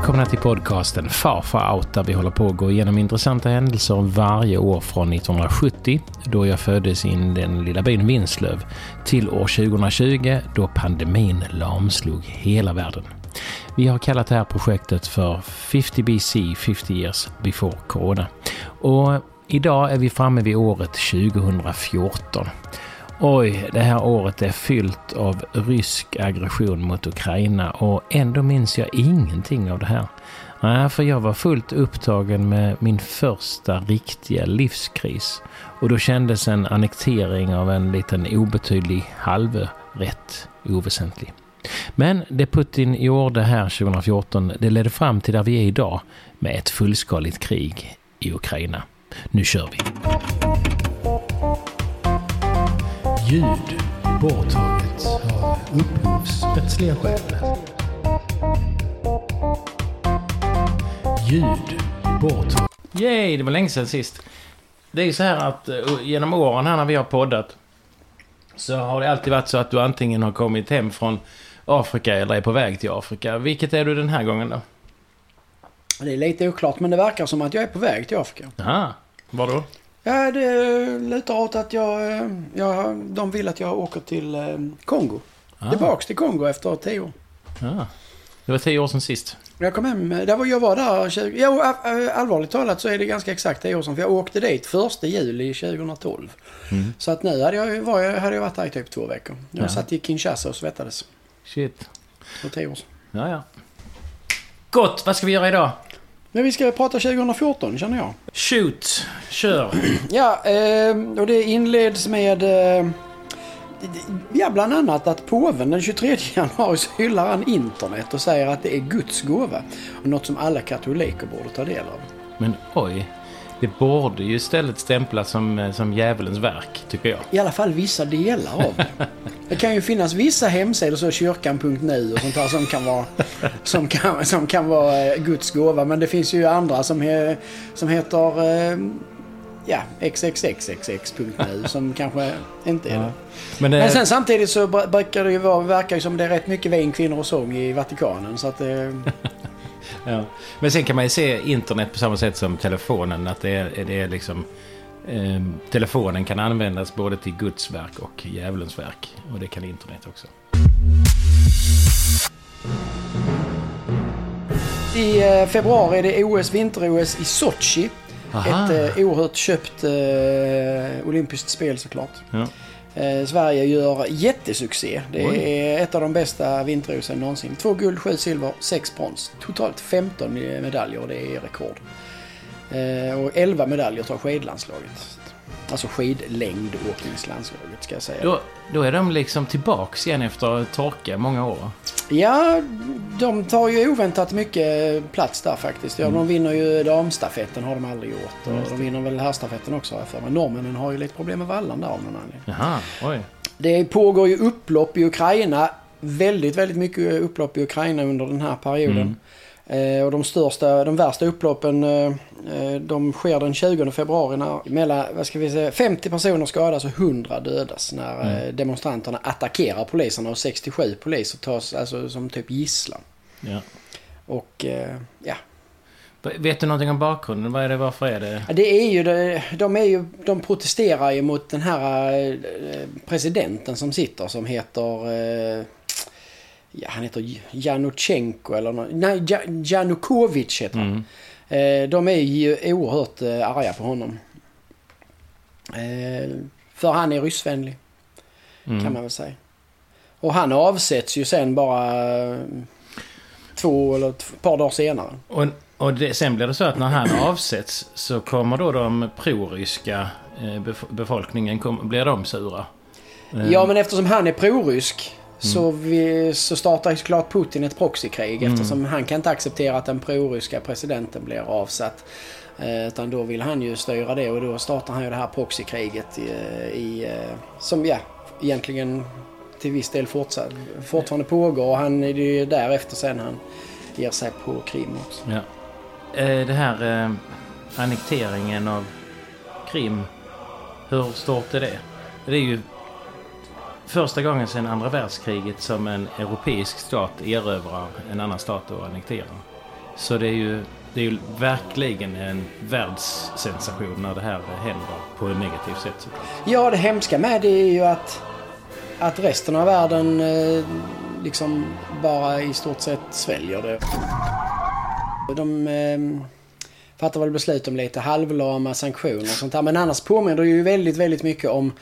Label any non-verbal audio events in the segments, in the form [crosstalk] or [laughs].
Välkomna till podcasten Farfar Out där vi håller på att gå igenom intressanta händelser varje år från 1970 då jag föddes i den lilla byn Vinslöv till år 2020 då pandemin lamslog hela världen. Vi har kallat det här projektet för 50 BC, 50 years before corona. Och idag är vi framme vid året 2014. Oj, det här året är fyllt av rysk aggression mot Ukraina och ändå minns jag ingenting av det här. Nej, för jag var fullt upptagen med min första riktiga livskris och då kändes en annektering av en liten obetydlig halvö rätt oväsentlig. Men det Putin gjorde här 2014, det ledde fram till där vi är idag med ett fullskaligt krig i Ukraina. Nu kör vi! Ljud borttaget av upphovsrättsliga skäl. Ljud borttaget. Yay, det var länge sedan sist. Det är ju så här att eh, genom åren här när vi har poddat så har det alltid varit så att du antingen har kommit hem från Afrika eller är på väg till Afrika. Vilket är du den här gången då? Det är lite oklart men det verkar som att jag är på väg till Afrika. Aha, var då? Ja, det lutar åt att jag, eh, jag... De vill att jag åker till eh, Kongo. Ah. Tillbaks till Kongo efter tio år. Ah. Det var tio år sedan sist. Jag kom hem, där var, jag var där 20, ja, eh, allvarligt talat så är det ganska exakt tio år sedan. För jag åkte dit första juli 2012. Mm. Så att nu hade jag, var, hade jag varit där i typ två veckor. Jag Ja. satt i Kinshasa och svettades. Shit. För tio år sedan. Ja, ja. Gott, vad ska vi göra idag? Men vi ska prata 2014 känner jag. Shoot, kör. [clears throat] Ja, eh, och det inleds med... Eh, ja, bland annat att påven den 23 [laughs] januari så hyllar han internet och säger att det är Guds gåva. Och något som alla katoliker borde ta del av. Men oj, det borde ju istället stämplas som, eh, som djävulens verk, tycker jag. I alla fall vissa delar av det. Det kan ju finnas vissa hemsidor, så kyrkan.nu och sånt här som kan vara, som kan, som kan vara eh, Guds gåva. Men det finns ju andra som, he, som heter eh, ja, xxxxx.nu som kanske inte är det. Men, Men sen samtidigt så brukar det ju vara, verkar som det är rätt mycket vin, kvinnor och sång i Vatikanen. Så att eh, ja. Men sen kan man ju se internet på samma sätt som telefonen. Att det är, det är liksom... Eh, telefonen kan användas både till Guds verk och djävulens verk. Och det kan internet också. i eh, februari är det OS, vinter-OS i Sochi. Aha. Ett eh, oerhört köpt eh, olympiskt spel såklart. Ja. Eh, Sverige gör jättesuccé. Det Oj. är ett av de bästa vinter-OSen någonsin. Två guld, sju silver, sex brons. Totalt 15 medaljer och det är rekord. Eh, och 11 medaljer tar skidlandslaget. Alltså skidlängdåkningslandslaget ska jag säga. Då, då är de liksom tillbaks igen efter torka många år. Ja, de tar ju oväntat mycket plats där faktiskt. Ja, De vinner ju damstafetten har de aldrig gjort. Och Mm. De vinner väl herrstafetten också har jag för mig. Norrmännen har ju lite problem med vallan där av någon anledning. Jaha, oj. Det pågår ju upplopp i Ukraina. Väldigt, väldigt mycket upplopp i Ukraina under den här perioden. Eh, och de största, de värsta upploppen eh, eh, de sker den 20 februari när mellan, vad ska vi säga, 50 personer skadas och 100 dödas när eh, demonstranterna attackerar poliserna och 67 poliser tas alltså som typ gisslan. Ja. Och eh, ja, Vet du någonting om bakgrunden? Vad är det, varför är det? Det är ju, de, är ju, de protesterar ju mot den här eh, presidenten som sitter som heter... Ja, han heter Januchenko eller nå- Nej, Ja- Janukovic heter han. Eh, De är ju oerhört eh, arga på honom. Eh, För han är ryssvänlig, Mm. kan man väl säga. Och han avsätts ju sen bara eh, två eller ett par dagar senare. Och, och det, sen blir det så att när han avsätts så kommer då de proryska bef befolkningen, kom, blir de sura? Ja, men eftersom han är prorysk så, vi, så startar såklart Putin ett proxykrig eftersom han kan inte acceptera att den proryska presidenten blir avsatt. Eh, utan då vill han ju styra det och då startar han ju det här proxykriget i, i, eh, som ja, egentligen till viss del fortsatt, fortfarande pågår och han är ju därefter sen han ger sig på Krim också. Ja. Eh, det här eh, annekteringen av Krim, hur stort är det? Det är ju första gången sedan andra världskriget som en europeisk stat erövrar en annan stat och annekterar. Så det är ju, det är ju verkligen en världssensation när det här händer på ett negativt sätt såklart. Ja, det hemska med det är ju att, att resten av världen eh, liksom bara i stort sett sväljer det. De eh, fattar väl beslut om lite halvlama sanktioner och sånt där. Men annars påminner det ju väldigt, väldigt mycket om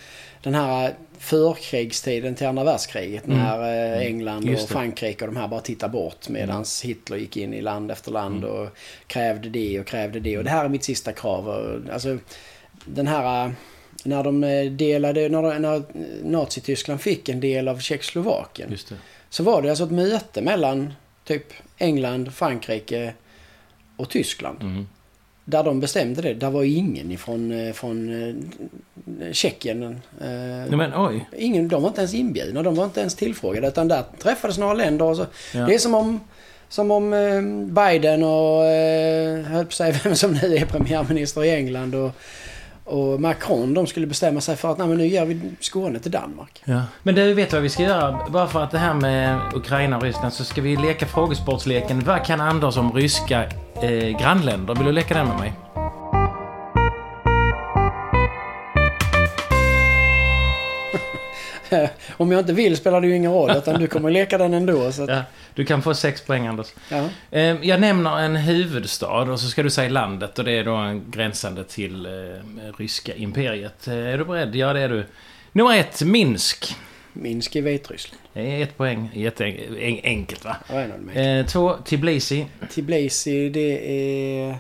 den här förkrigstiden till andra världskriget. Mm. När eh, England och. Frankrike och de här bara tittar bort medan Hitler gick in i land efter land Mm. och krävde det och krävde det. Och det här är mitt sista krav. Alltså, den här... eh, När de eh, delade, när, de- när Nazityskland fick en del av Tjeckoslovakien. Så var det alltså ett möte mellan typ England, Frankrike och Tyskland. Där de bestämde det. Där var ingen ifrån eh, från eh, Tjeckien. Eh, men oj. ingen, de var inte ens inbjudna. De var inte ens tillfrågade. Utan där träffades några länder. Och så, Ja. Det är som om, som om Biden och, höll på säga vem som nu är premiärminister i England och, och Macron. De skulle bestämma sig för att nej, men nu ger vi Skåne till Danmark. Ja. Men du vet vad vi ska göra? Bara för att det här med Ukraina och Ryssland så ska vi leka frågesportsleken. Vad kan Anders om ryska eh, grannländer? Vill du leka den med mig? [laughs] Om jag inte vill spelar det ju ingen roll. Utan du kommer leka den ändå. Så att, Ja, du kan få sex poäng Anders. ja. Eh, jag nämner en huvudstad och så ska du säga landet och det är då gränsande till eh, ryska imperiet. Eh, är du beredd? Ja, det är du. Nummer ett, Minsk. Minsk i Vitryssland. Ett poäng. Jätteenkelt va? Jag vet inte med. Eh, två, Tbilisi. Tbilisi, det är...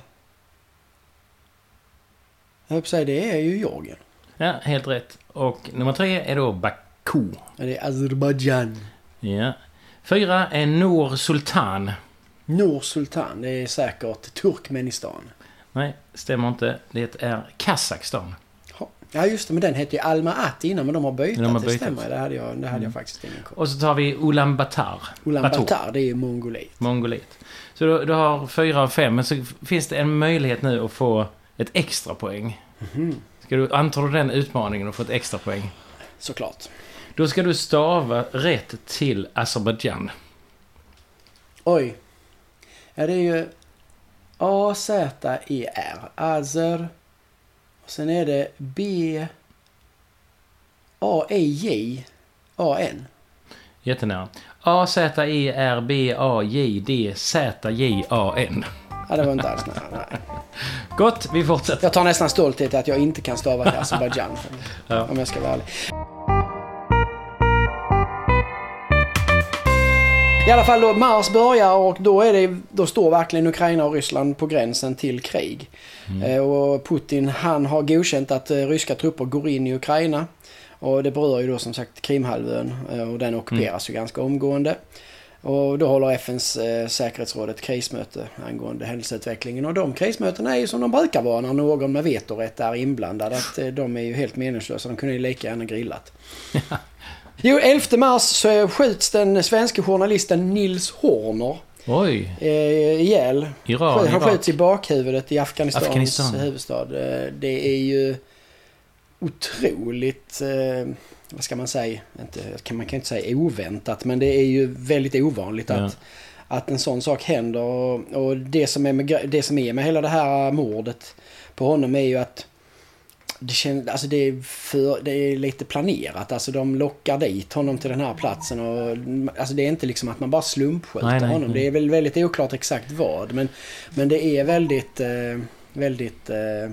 Jag höll säga, det är ju Georgien. Ja, helt rätt. Och nummer tre är då Baku. Ja, Det är Azerbajdzjan. Ja. Fyra är Nur Sultan. Nur Sultan, det är säkert Turkmenistan. Nej, stämmer inte. Det är Kazakstan. Ja. Just det, men den hette ju Alma-Ati innan men de har bytt. De har det stämmer, det hade jag, det hade jag faktiskt ingen koll Och så tar vi Ulan Batar. Ulan. Batar, det är ju Mongoliet. Mongoliet. Så du, du har fyra av fem, men så finns det en möjlighet nu att få ett extra poäng. Mhm. Ska du, antar du den utmaningen och få ett extra poäng? Såklart. Då ska du stava rätt till Azerbajdzjan. Oj. Ja det är ju A-Z-E-R. Azer. Och sen är det B... A-E-J-A-N. Jättenära. A-Z-E-R-B-A-J-D-Z-J-A-N. Ja, det var inte alls nära. Nej. Gott, vi fortsätter. Jag tar nästan stolthet i att jag inte kan stava till [laughs] Azerbajdzjan. Ja. Om jag ska vara ärlig. I alla fall då, mars börjar och då, är det, då står verkligen Ukraina och Ryssland på gränsen till krig. Eh, och Putin han har godkänt att eh, ryska trupper går in i Ukraina. Och det berör ju då som sagt Krimhalvön eh, och den ockuperas ju ganska omgående. Och då håller FNs eh, säkerhetsråd ett krismöte angående händelseutvecklingen. Och de krismötena är ju som de brukar vara när någon med vetorätt är inblandad. Att eh, de är ju helt meningslösa. De kunde ju lika gärna grillat. [laughs] Jo, 11 mars så skjuts den svenska journalisten Nils Horner Oj, eh, ihjäl. Iran, Han Irak. skjuts i bakhuvudet i Afghanistans Afghanistan. huvudstad. Eh, Det är ju otroligt, eh, vad ska man säga, inte, kan- man kan inte säga oväntat, men det är ju väldigt ovanligt att, att en sån sak händer. Och, och det, som är med, det som är med hela det här mordet på honom är ju att det, känns, alltså det, är för, det är lite planerat. Alltså de lockar dit honom till den här platsen. Och, alltså det är inte liksom att man bara slumpskjuter Nej, nej, honom. nej. Det är väl väldigt oklart exakt vad. Men, men det är väldigt, eh, väldigt eh,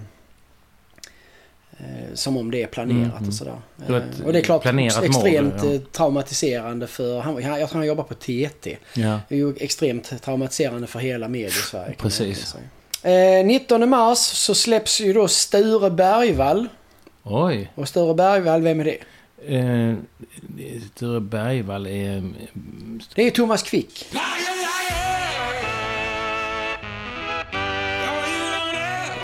eh, som om det är planerat Mm, mm. och sådär. Var ett Eh, och det är klart extremt ja. eh, traumatiserande för, han, jag tror han jobbar på TT. Ja. Det är ju extremt traumatiserande för hela mediesverige. man Precis. Egentligen säga. Eh, 19 mars så släpps ju då Sture Bergvall. Oj. Och Sture Bergvall, vem är det? Eh, Sture Bergvall är... Det är Thomas Quick.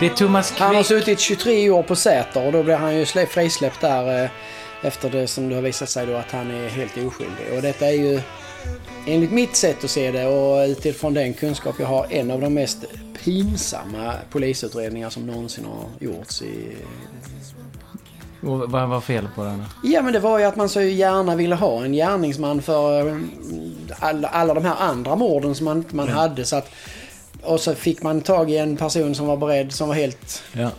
Det är Thomas Han har Quick. suttit 23 år på Säter och då blir han ju slä- frisläppt där eh, efter det som det har visat sig då att han är helt oskyldig. Och detta är ju enligt mitt sätt att se det och utifrån den kunskap jag har en av de mest pinsamma polisutredningar som någonsin har gjorts i... Och Vad var fel på den? Ja men det var ju att man så gärna ville ha en gärningsman för eh, alla, alla de här andra morden som man, man hade så att och så fick man tag i en person som var beredd, som var helt... Ja.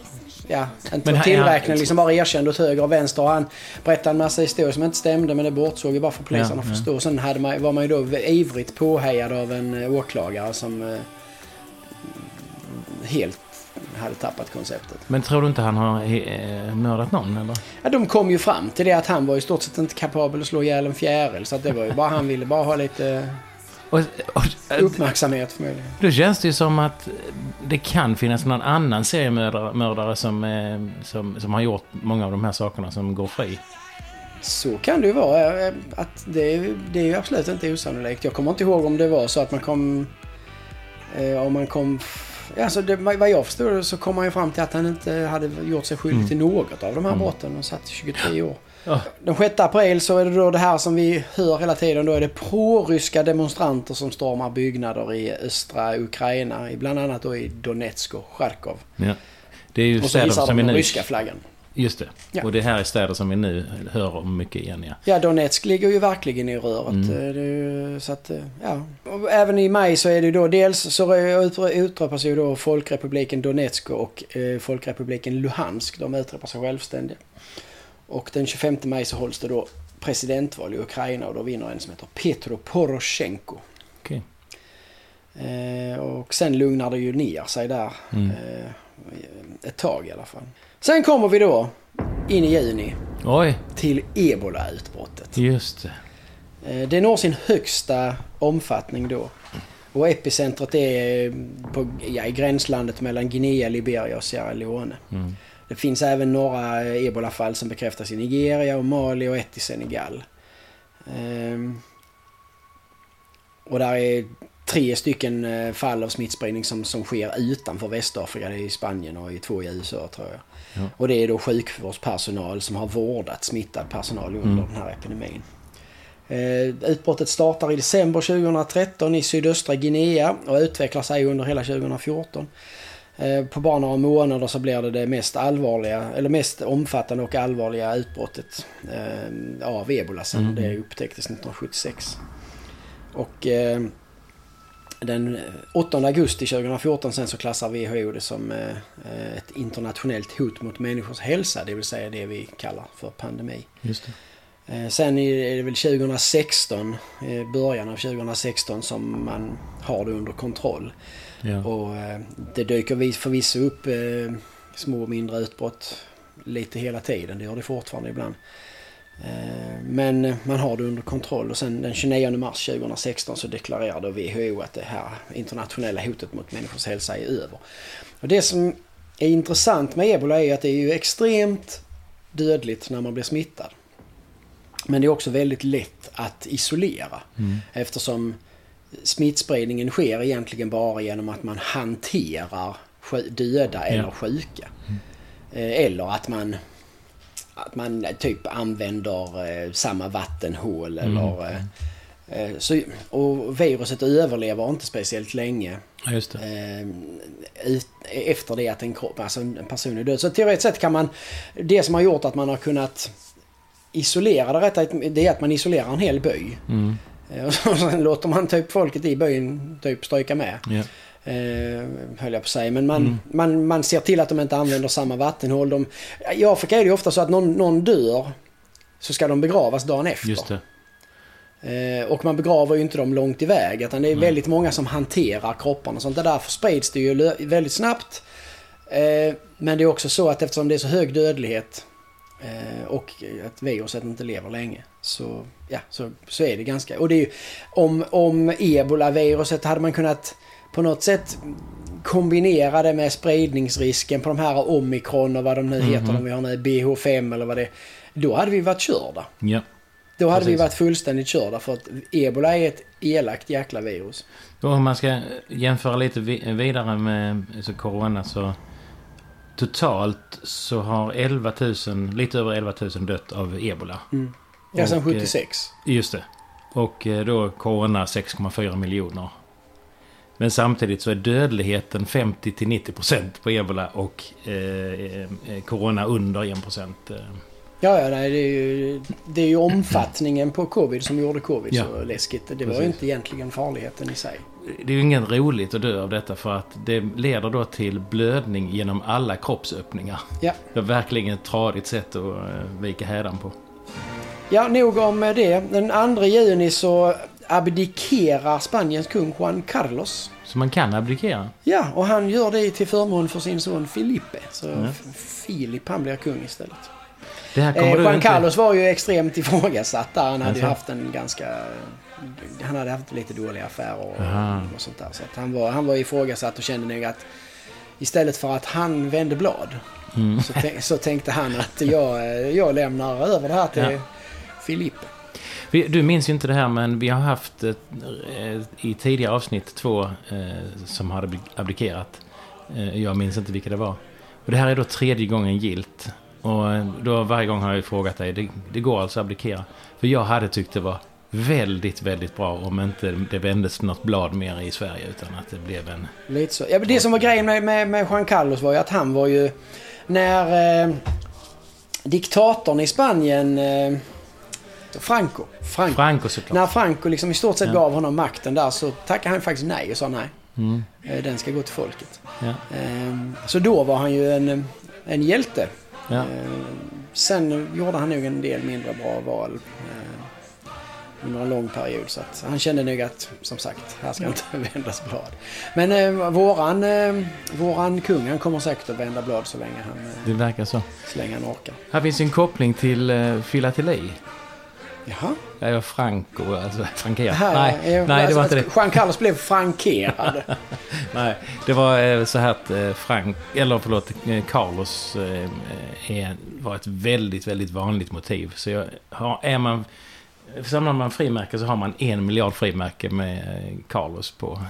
Ja, inte han- liksom bara erkänd åt höger och vänster. Och han berättade en massa historier som inte stämde, men det bortsåg ju bara för polisen Ja, att ja. förstå. Sen hade man, var man ju då ivrigt påhejad av en eh, åklagare som eh, helt hade tappat konceptet. Men tror du inte han har eh, mördat någon eller? Ja, de kom ju fram till det att han var i stort sett inte kapabel att slå ihjäl en fjäril. Så att det var ju bara, han ville bara ha lite Och, och, uppmärksamhet förmodligen. då känns det ju som att det kan finnas någon annan seriemördare mördare som, eh, som, som har gjort många av de här sakerna som går fri. Så kan det ju vara. eh, Att det, är- det är ju absolut inte osannolikt. Jag kommer inte ihåg om det var så att man kom... Eh, om man kom... Alltså det, vad jag förstod så kom man ju fram till att han inte hade gjort sig skyldig Mm. till något av de här Mm. brotten och satt i 23 år. Ja. Den 6 april så är det då det här som vi hör hela tiden. Då är det pro-ryska demonstranter som stormar byggnader i östra Ukraina. i- Bland annat då i Donetsk och Charkov. Ja. Det är ju Och så visar de den nu... ryska flaggan. Just det. Ja. Och det här är städer som vi nu hör om mycket igen ja. Ja, Donetsk ligger ju verkligen i röret. Mm. Eh, ju, så att, eh, ja. Och även i maj så är det ju då dels så ut- utropas ju då Folkrepubliken Donetsk och eh, Folkrepubliken Luhansk. De utropar sig självständiga. Och den 25 maj så hålls det då presidentval i Ukraina och då vinner en som heter Petro Poroshenko. Okej. Eh, och sen lugnar det ju ner sig där. Mm. Eh, ett tag i alla fall. Sen kommer vi då in i juni Oj, till ebola-utbrottet. just det. Eh, Det når sin högsta omfattning då. Och epicentret är på, ja, i gränslandet mellan Guinea, Liberia och Sierra Leone. Mm. Det finns även några eh, ebolafall som bekräftas i Nigeria och Mali och ett i Senegal. Ehm, och där är tre stycken eh, fall av smittspridning som, som sker utanför Västafrika. Det är i Spanien och i två i USA tror jag. Ja. Och det är då sjukvårdspersonal som har vårdat smittad personal under Mm. den här epidemin. Eh, Utbrottet startar i december 2013 i sydöstra Guinea och utvecklar sig under hela 2014. Eh, På bara några månader så blir det det mest allvarliga, eller mest omfattande och allvarliga utbrottet eh, av ebola sen Mm. det upptäcktes 1976. Och den 8 augusti 2014 sen så klassar WHO det som eh, eh, ett internationellt hot mot människors hälsa, det vill säga det vi kallar för pandemi. Just det. Eh, Sen är det väl 2016, eh, början av 2016 som man har det under kontroll. Ja. Och eh, det dyker vis- förvisso upp eh, små och mindre utbrott lite hela tiden. Det gör det fortfarande ibland. Eh, Men man har det under kontroll och sen den 29 mars 2016 så deklarerade WHO att det här internationella hotet mot människors hälsa är över. Och det som är intressant med ebola är att det är ju extremt dödligt när man blir smittad. Men det är också väldigt lätt att isolera Mm. eftersom smittspridningen sker egentligen bara genom att man hanterar döda eller sjuka. Eh, Eller att man, att man typ använder eh, samma vattenhål Mm. eller... eh, eh, Så, och viruset överlever inte speciellt länge just det. eh, ut, efter det att en, kropp, alltså en person är död. Så teoretiskt sett kan man... Det som har gjort att man har kunnat isolera det rätta, det är att man isolerar en hel by. Mm. Eh, Och sen låter man typ folket i byn typ stryka med. Ja. Eh, höll jag på att säga. Men man, Mm. man, man ser till att de inte använder samma vattenhål. De, I Afrika är det ju ofta så att någon, någon dör så ska de begravas dagen efter. Just det. Eh, och man begraver ju inte dem långt iväg. Utan det är Nej. väldigt många som hanterar kropparna och sånt. Och därför sprids det ju väldigt snabbt. Eh, men det är också så att eftersom det är så hög dödlighet eh, och att viruset inte lever länge. Så, ja, så, så är det ganska... Och det är ju, om, om ebola-viruset hade man kunnat på något sätt kombinera det med spridningsrisken på de här omikron och vad de nu Mhm. heter. De vi har nu BH5 eller vad det är. Då hade vi varit körda. Ja. Då hade vi Precis. varit fullständigt körda för att ebola är ett elakt jäkla virus. Och om man ska jämföra lite vi- vidare med corona så totalt så har 11 000, lite över 11 000 dött av ebola. Ja, sen Och, eh, 76. Just det. Och eh, då corona 6,4 miljoner. Men samtidigt så är dödligheten 50-90% på ebola och eh, eh, corona under 1%. Eh, Ja, ja nej, det, är ju, det är ju omfattningen på covid som gjorde covid Ja. så läskigt. Det var ju inte egentligen farligheten i sig. Det är ju inget roligt att dö av detta för att det leder då till blödning genom alla kroppsöppningar. Ja. Det är verkligen ett tradigt sätt att eh, vika hädan på. Ja, nog om det. Den 2 juni så abdikerar Spaniens kung Juan Carlos. Så man kan abdikera. Ja, och han gör det till förmån för sin son Filipe. Så. F- Filip, han blir kung istället. Det här Eh, Juan inte... Carlos var ju extremt ifrågasatt där. Han hade ju Jaså? haft en ganska... Han hade haft lite dåliga affärer och, Aha. och sånt där. Så han, var, han var ifrågasatt och kände nog att istället för att han vände blad Mm. så, tänk, så tänkte han att jag, jag lämnar över det här till Ja. Filipe. Vi- Du minns ju inte det här men vi har haft eh, i tidigare avsnitt två eh, som hade abdikerat. Eh, jag minns inte vilka det var. Och det här är då tredje gången gilt. Och eh, då varje gång har jag frågat dig, det, det går alltså att abdikera? För jag hade tyckt det var väldigt, väldigt bra om inte det vändes något blad mer i Sverige utan att det blev en... Lite så. Ja, men det som var grejen med, med, med Juan Carlos var ju att han var ju... När eh, diktatorn i Spanien... Eh, Franco. Franco. Franco såklart. När Franco liksom i stort sett Ja. gav honom makten där så tackade han faktiskt nej och sa nej. Mm, Eh, Den ska gå till folket. ja, Ehm, Så då var han ju en, en hjälte. ja. Ehm, Sen gjorde han nog en del mindre bra val eh, under en lång period. Så att han kände nog att, som sagt, här ska inte [laughs] vändas blad. Men eh, våran, eh, våran kung, han kommer säkert att vända blad så länge han, eh, Det verkar så. så länge han orkar. Här finns en koppling till eh, filateli. Jaha. Ja, ja, Franco, alltså [laughs] frankerat. Här, Nej, eh, nej, det var inte det. Juan Carlos blev frankerad. [laughs] Nej, det var eh, så här att eh, Frank, eller förlåt, eh, Carlos är, var ett väldigt, väldigt vanligt motiv. Så jag, är man, samlar man frimärken så har man en miljard frimärken med Carlos på,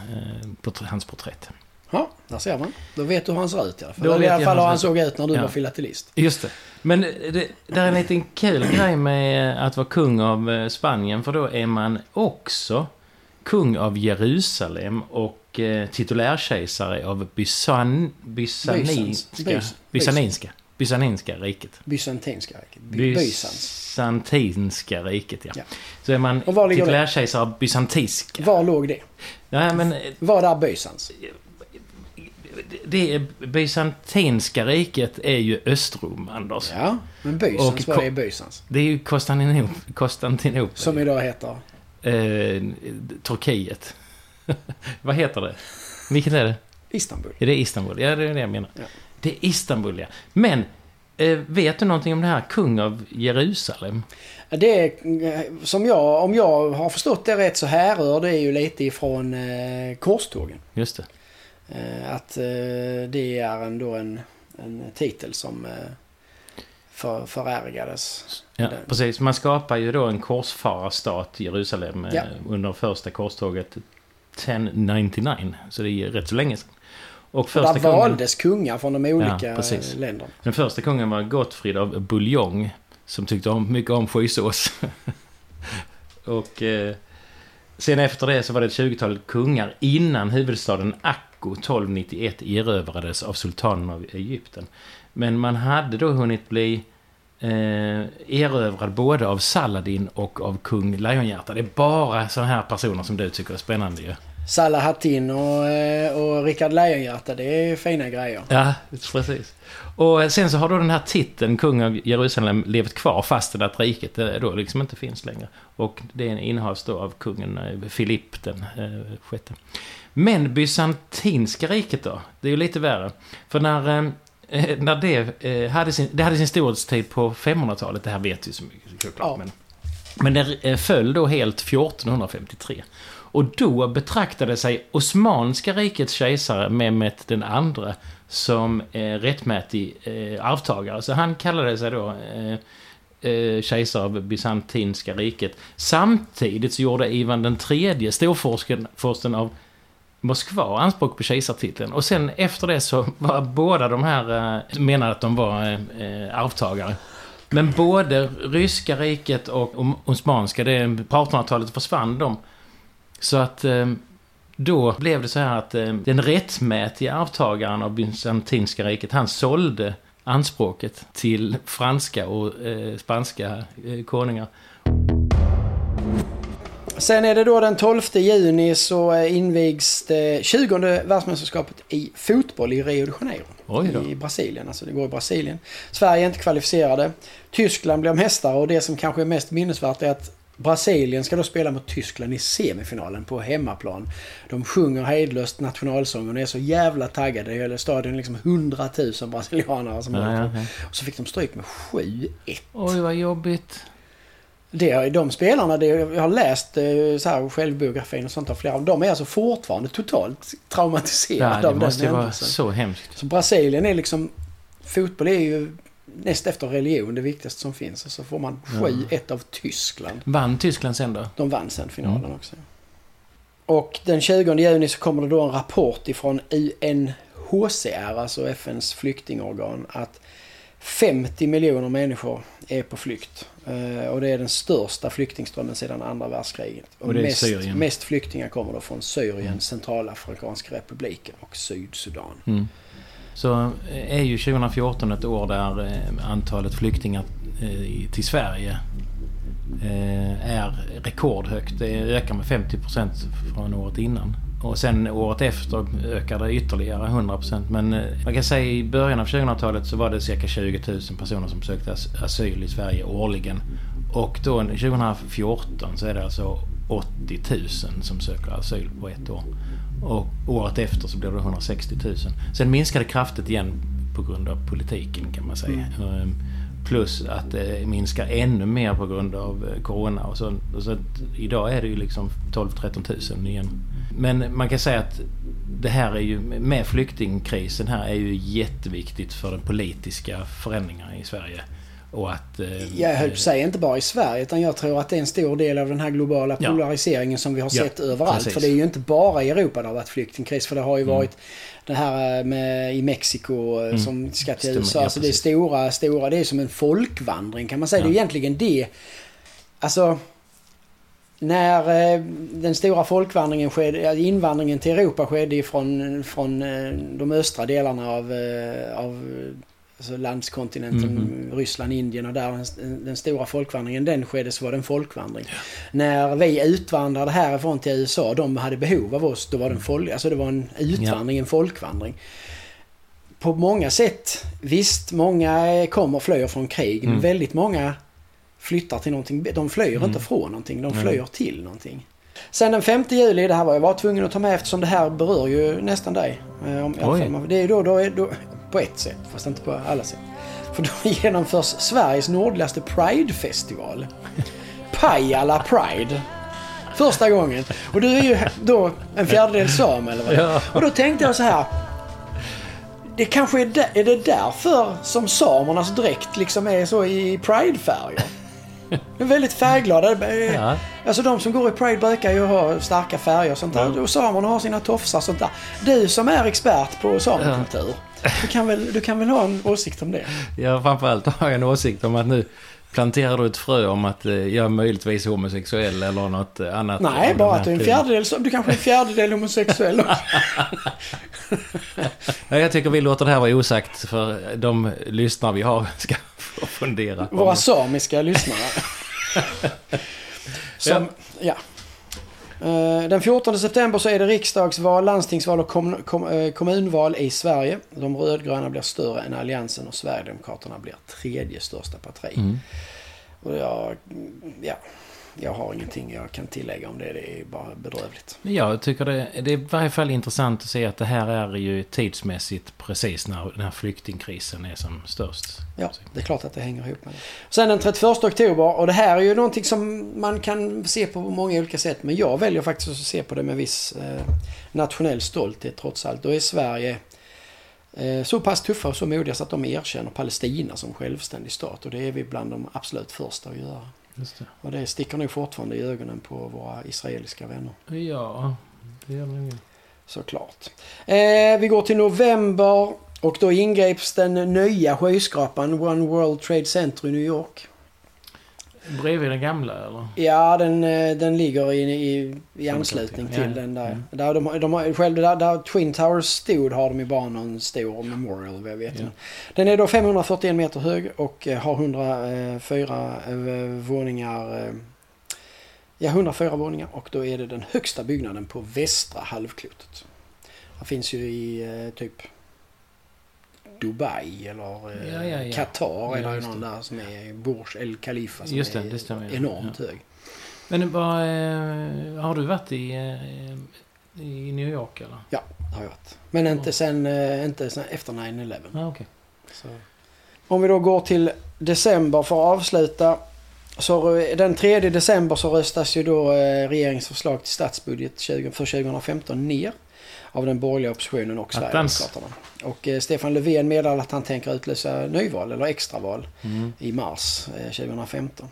på hans porträtt. Ja, där ser man. Då vet du hur han ser ut i alla fall. Då Eller I alla fall hur han såg ut när du Ja. var filatelist. Just det. Men det, det är en liten kul grej med att vara kung av eh, Spanien. För då är man också kung av Jerusalem och eh, titulärkejsare av Bysan, bysaninska, bysaninska, bysaninska riket. Bysantinska riket. By- Bysans. Bysantinska riket, ja. Ja. Så är man titulärkejsare av bysantinska. Var låg det? Ja, men Var där Bysans? Det är, bysantinska riket är ju Östrom, Anders. Ja, men Bysans, ko- är Bysans? Det är ju. Konstantinopel. Som idag heter? eh, Turkiet. [laughs] Vad heter det? Vilket är det? Istanbul. Är det Istanbul? Ja, det är det jag menar. Ja. Det är Istanbul, ja. Men, eh, vet du någonting om det här kung av Jerusalem? Det är, eh, som jag, om jag har förstått det rätt så härrör det ju lite ifrån eh, korstågen. Just det. Eh, att eh, det är ändå en, en titel som eh, för, förärgades. Ja, Den- precis. Man skapar ju då en korsfararstat i Jerusalem Ja. under första korståget 1099. Så det är rätt så länge sedan. Och För första där kungen, valdes kungar från de olika Ja, länderna. den första kungen var Gottfrid av Bouillon. Som tyckte om, mycket om skysås. [laughs] och eh, sen efter det så var det ett 20-tal kungar innan huvudstaden Akko 1291 erövrades av sultanen av Egypten. Men man hade då hunnit bli eh, erövrad både av Saladin och av kung Lejonhjärta. Det är bara sådana här personer som du tycker är spännande ju. Salahatin och, eh, och Rickard Lejonhjärta, det är fina grejer. Ja, precis. Och sen så har då den här titeln, kung av Jerusalem, levt kvar fast att riket eh, då liksom inte finns längre. Och det innehas då av kungen eh, Filipp den eh, sjätte. Men bysantinska riket då? Det är ju lite värre. För när, eh, när det, eh, hade sin, det hade sin storhetstid på 500-talet, det här vet vi så mycket såklart. Ja. Men, men det eh, föll då helt 1453. Och då betraktade sig Osmanska rikets kejsare Mehmet den andra som eh, rättmätig eh, arvtagare. Så han kallade sig då eh, eh, kejsare av Bysantinska riket. Samtidigt så gjorde Ivan den tredje, storfursten av Moskva, anspråk på kejsartiteln. Och sen efter det så var båda de här, eh, menade att de var eh, eh, arvtagare. Men både ryska riket och osmanska, det, på 1800-talet försvann de. Så att eh, då blev det så här att eh, den rättmätiga arvtagaren av bysantinska riket, han sålde anspråket till franska och eh, spanska konungar. Sen är det då den 12 juni så invigs det 20 världsmästerskapet i fotboll i Rio de Janeiro. I Brasilien, alltså det går i Brasilien. Sverige är inte kvalificerade. Tyskland blir mästare och det som kanske är mest minnesvärt är att Brasilien ska då spela mot Tyskland i semifinalen på hemmaplan. De sjunger hejdlöst nationalsången och är så jävla taggade. Hela stadion är liksom 100 000 brasilianare som ja, ja, ja. Och så fick de stryk med 7-1. Oj, vad jobbigt. Det, de spelarna, det, jag har läst eh, så här, självbiografin och sånt av flera av dem är alltså fortfarande totalt traumatiserade ja, av den händelsen. Det måste vara så hemskt. Så Brasilien är liksom... Fotboll är ju näst efter religion det viktigaste som finns. Och så får man 7-1 ja. av Tyskland. Vann Tyskland sen då? De vann sen finalen mm. också. Och den 20 juni så kommer det då en rapport ifrån UNHCR, alltså FNs flyktingorgan, att 50 miljoner människor är på flykt. Eh, och det är den största flyktingströmmen sedan andra världskriget. Och, och mest, mest flyktingar kommer då från Syrien, mm. Centralafrikanska republiken och Sydsudan. Mm. Så eh, är ju 2014 ett år där eh, antalet flyktingar eh, till Sverige är rekordhögt. Det ökar med 50% från året innan. Och sen året efter ökar det ytterligare 100%. Men man kan säga i början av 2000-talet så var det cirka 20 000 personer som sökte asyl i Sverige årligen. Och då 2014 så är det alltså 80 000 som söker asyl på ett år. Och året efter så blir det 160 000. Sen minskar det kraftigt igen på grund av politiken kan man säga. Mm. Ehm, plus att det minskar ännu mer på grund av eh, Corona. Och så, och så idag är det ju liksom 12-13 000 igen. Men man kan säga att det här är ju, med flyktingkrisen här är ju jätteviktigt för den politiska förändringen i Sverige. Och att... Eh, jag höll på att säga inte bara i Sverige utan jag tror att det är en stor del av den här globala polariseringen ja. som vi har sett ja, överallt. Precis. För det är ju inte bara i Europa det har varit flyktingkris. För det har ju mm. varit det här eh, med, i Mexiko eh, mm. som ska till USA. Ja, alltså det är stora, stora, det är som en folkvandring kan man säga. Det är egentligen det. Alltså när eh, den stora folkvandringen skedde, invandringen till Europa skedde från eh, de östra delarna av, av alltså landskontinenten, mm. Ryssland, Indien och där den, stora folkvandringen, den skedde så var det en folkvandring. Ja. När vi utvandrade härifrån till USA, de hade behov av oss, då var det en, folk, alltså det var en utvandring, ja. en folkvandring. På många sätt, visst, många kommer och flyr från krig, mm. men väldigt många flyttar till någonting. De flyr mm. inte från någonting, de flyr till någonting. Sen den 5 juli, det här var jag var tvungen att ta med eftersom det här berör ju nästan dig. Eh, om, det är då, då, då, på ett sätt, fast inte på alla sätt. För då [laughs] genomförs Sveriges nordligaste Pride-festival. Pajala Pride. Första gången. Och du är ju då en fjärdedel sam eller vad ja. Och då tänkte jag så här. Det kanske är, där, är det därför som samernas dräkt liksom är så i Pride-färger. De är väldigt färgglada. Ja. Alltså de som går i Pride brukar ju ha starka färger och sånt där. Ja. Och samerna har sina tofsar och sånt där. Du som är expert på samekultur. Ja. Du, kan väl, du kan väl ha en åsikt om det? Ja, framförallt har jag en åsikt om att nu planterar du ett frö om att eh, jag är möjligtvis homosexuell eller något annat? Nej, bara att du är en fjärdedel, du kanske är en fjärdedel homosexuell [laughs] ja, Jag tycker vi låter det här vara osagt för de lyssnare vi har [laughs] ska få fundera. Våra samiska lyssnare. [laughs] Som, ja. ja. Den 14 september så är det riksdagsval, landstingsval och kom, kom, eh, kommunval i Sverige. De rödgröna blir större än Alliansen och Sverigedemokraterna blir tredje största parti. Mm. Och jag, ja, jag har ingenting jag kan tillägga om det. Det är bara bedrövligt. Jag tycker det, det är i varje fall intressant att se att det här är ju tidsmässigt precis när den här flyktingkrisen är som störst. Ja, det är klart att det hänger ihop med det. Sen den 31 oktober, och det här är ju någonting som man kan se på många olika sätt. Men jag väljer faktiskt att se på det med viss eh, nationell stolthet trots allt. Då är Sverige eh, så pass tuffa och så modiga så att de erkänner Palestina som självständig stat. Och det är vi bland de absolut första att göra. Det. Och det sticker nog fortfarande i ögonen på våra israeliska vänner. Ja, det gör det nog. Såklart. Eh, vi går till november och då ingreps den nya skyskrapan One World Trade Center i New York. Bredvid den gamla eller? Ja, den, eh, den ligger i, i, i anslutning till Ja, den där. mm. där, de, de har, själv där, där Twin Towers stod har de ju bara någon stor memorial vad jag vet. Ja. Den är då 541 meter hög och eh, har 104 eh, våningar. Ja, 104 våningar och då är det den högsta byggnaden på västra halvklotet. Det finns ju i typ Dubai eller eh, Ja, ja, ja. Qatar är det någon det. där som är Burj El Khalifa som Just det, är stämmer, enormt hög. Men vad, eh, har du varit i, eh, i New York eller? Ja, det har jag varit. Men inte sen, inte sen efter 9-11. Ja, okej. Så. Om vi då går till december för att avsluta. Så den 3 december så röstas ju då eh, regeringens förslag till statsbudget 20, för 2015 ner. Av den borgerliga oppositionen och. Sverigedemokraterna. Och eh, Stefan Löfven meddelar att han tänker utlysa nyval eller extraval Mm. i mars eh, 2015.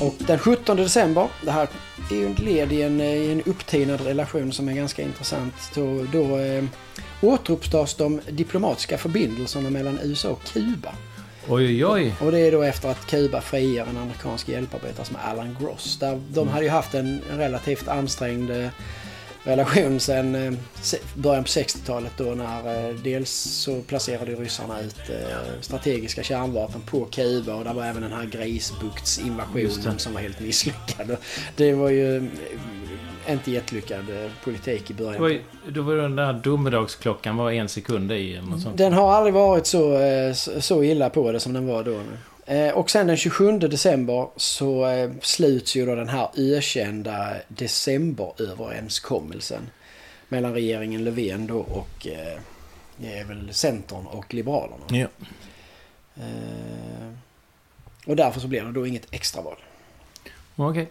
Och den 17 december, det här är ju ett led i en, i en upptinad relation som är ganska intressant. Då, då eh, återuppstas de diplomatiska förbindelserna mellan USA och Kuba. Oj, oj, oj. Och det är då efter att Kuba friger en amerikansk hjälparbetare som är Alan Gross. Där de hade ju haft en relativt ansträngd eh, relation sedan eh, början på 60-talet då när eh, dels så placerade ryssarna ut strategiska kärnvapen på Kuba och där var även den här Grisbukts-invasionen som var helt misslyckad. Det var ju inte jättelyckad eh, politik i början. var, då var den där domedagsklockan var en sekund i eller något sånt. Den har aldrig varit så, eh, så- illa på det som den var då. Eh, Och sen den 27 december så sluts ju då den här ökända decemberöverenskommelsen mellan regeringen Löfven då och det är väl Centern och Liberalerna. Ja. Och därför så blir det då inget extraval. Okej.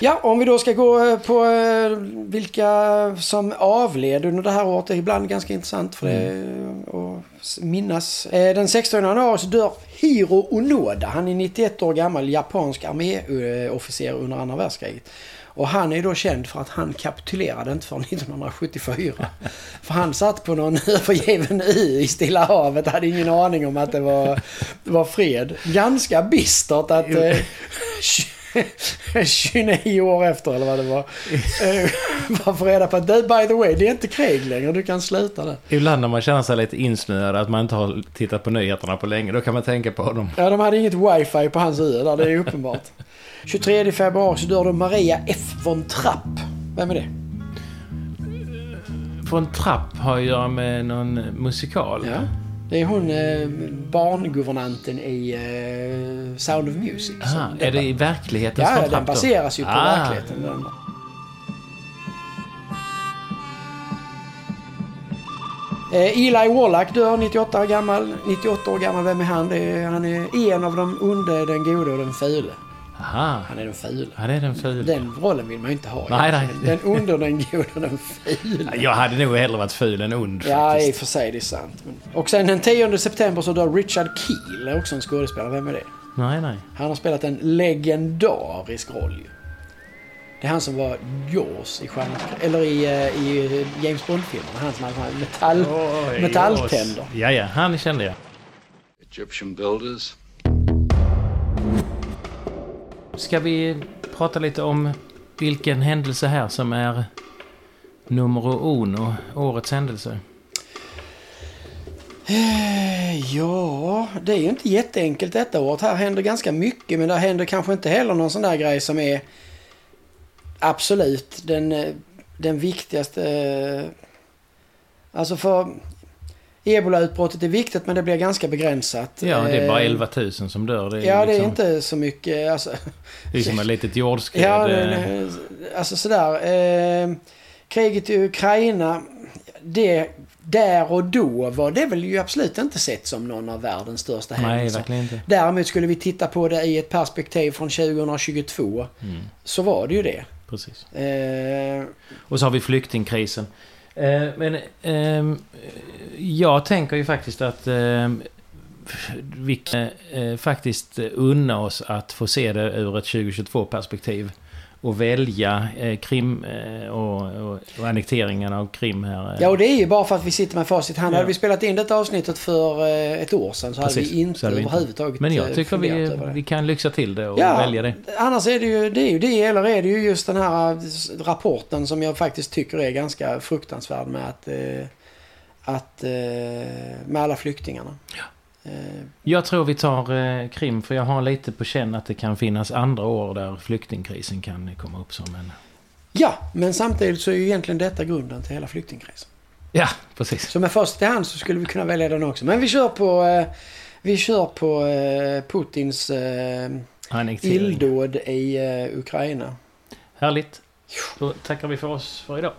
Ja, om vi då ska gå eh, på eh, vilka som avled under det här året. Det är ibland ganska intressant för det Mm. eh, att minnas. Den 16 januari så dör Hiro Onoda. Han är 91 år gammal japansk arméofficer under andra världskriget. Och han är då känd för att han kapitulerade inte förrän 1974. [laughs] för han satt på någon [laughs] övergiven ö i Stilla havet. Hade ingen aning om att det var, var fred. Ganska bistert att... [laughs] [laughs] Eh, 29 år efter eller vad det var. Eh, [laughs] Bara få reda på att du, by the way, det är inte krig längre. Du kan sluta där. Ibland när man känner sig lite insnöad att man inte har tittat på nyheterna på länge, då kan man tänka på dem. Ja, de hade inget wifi på hans ö där, det är uppenbart. [laughs] 23 februari så dör då Maria F von Trapp. Vem är det? En trapp har att göra med någon musikal. Ja. Det är hon eh, barnguvernanten i eh, Sound of Music. Aha, Ah, är det i verkligheten Ja, den baseras ju på Ah. verkligheten. Den. Eh, Eli Wallach dör 98 år gammal. 98 år gammal, vem är han? Är, han är en av de onde, den gode och den fule. Aha. Han är den. Ja, det är den fula. Den rollen vill man inte ha. Nej, nej. Den onde och den gode och den fule. Jag hade nog hellre varit ful än ond Ja, i och för sig, det är sant. Och sen den 10 september så dör Richard Keel, också en skådespelare. Vem är det? Nej, nej. Han har spelat en legendarisk roll ju. Det är han som var Jaws i Eller i, eh, i James Bond-filmerna. Han som hade metall, Oj, metalltänder. Ja, ja, han kände jag. Egyptian builders. Ska vi prata lite om vilken händelse här som är nummer uno, årets händelse? Eh, ja, det är ju inte jätteenkelt detta året. Här händer ganska mycket men det händer kanske inte heller någon sån där grej som är absolut den, eh, den viktigaste. Eh, alltså för ebolautbrottet är viktigt men det blir ganska begränsat. Ja, det är bara Eh, 11 000 som dör. Det är Ja, det är liksom, inte så mycket. Alltså, [laughs] Det är som ett litet jordskred. ja, eh, det, alltså sådär. Eh, kriget i Ukraina, det, där och då var det väl ju absolut inte sett som någon av världens största Nej, händelser. verkligen inte. Däremot skulle vi titta på det i ett perspektiv från 2022 Mm, så var det ju det. precis. Eh, Och så har vi flyktingkrisen. Eh, men eh, jag tänker ju faktiskt att eh, vi kan eh, faktiskt unna oss att få se det ur ett 2022-perspektiv att välja eh, Krim eh, och, och, och annekteringen av Krim här. eh. Ja, och det är ju bara för att vi sitter med facit hand. Ja. Hade vi spelat in detta avsnittet för eh, ett år sedan så hade Precis, vi inte hade vi inte. överhuvudtaget Men eh, jag tycker vi, vi kan lyxa till det och Ja, välja det. annars är det ju det, är ju det eller är det ju just den här eh, rapporten som jag faktiskt tycker är ganska fruktansvärd med att, eh, att eh, med alla flyktingarna. Eh, Jag tror vi tar eh, Krim för jag har lite på känn att det kan finnas andra år där flyktingkrisen kan komma upp som en... ja, men samtidigt så är ju egentligen detta grunden till hela flyktingkrisen. Ja, precis. Så med först i hand så skulle vi kunna välja den också. Men vi kör på, eh, vi kör på eh, Putins eh, illdåd i eh, Ukraina. Härligt. Då tackar vi för oss för idag.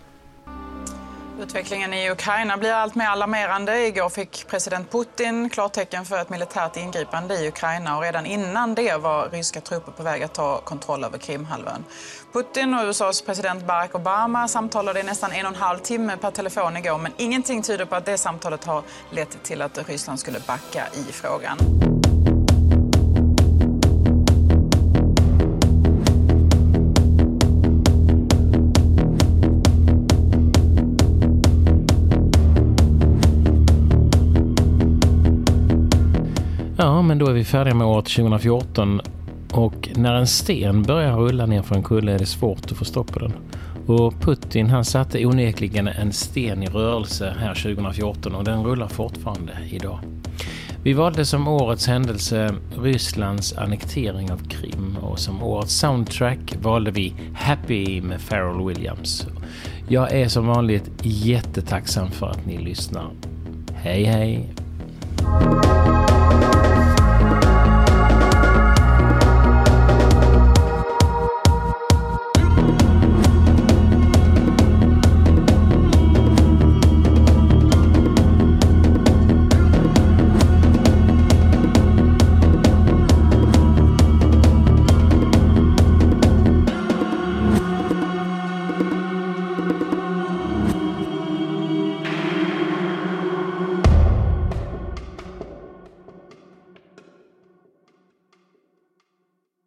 Utvecklingen i Ukraina blir allt mer alarmerande. Igår fick president Putin klartecken för ett militärt ingripande i Ukraina och redan innan det var ryska trupper på väg att ta kontroll över Krimhalvön. Putin och USAs president Barack Obama samtalade i nästan en och en halv timme per telefon igår men ingenting tyder på att det samtalet har lett till att Ryssland skulle backa i frågan. Ja, men då är vi färdiga med året 2014 och när en sten börjar rulla ner för en kulle är det svårt att få stopp på den. Och Putin han satte onekligen en sten i rörelse här 2014 och den rullar fortfarande idag. Vi valde som årets händelse Rysslands annektering av Krim och som årets soundtrack valde vi Happy med Pharrell Williams. Jag är som vanligt jättetacksam för att ni lyssnar. Hej hej!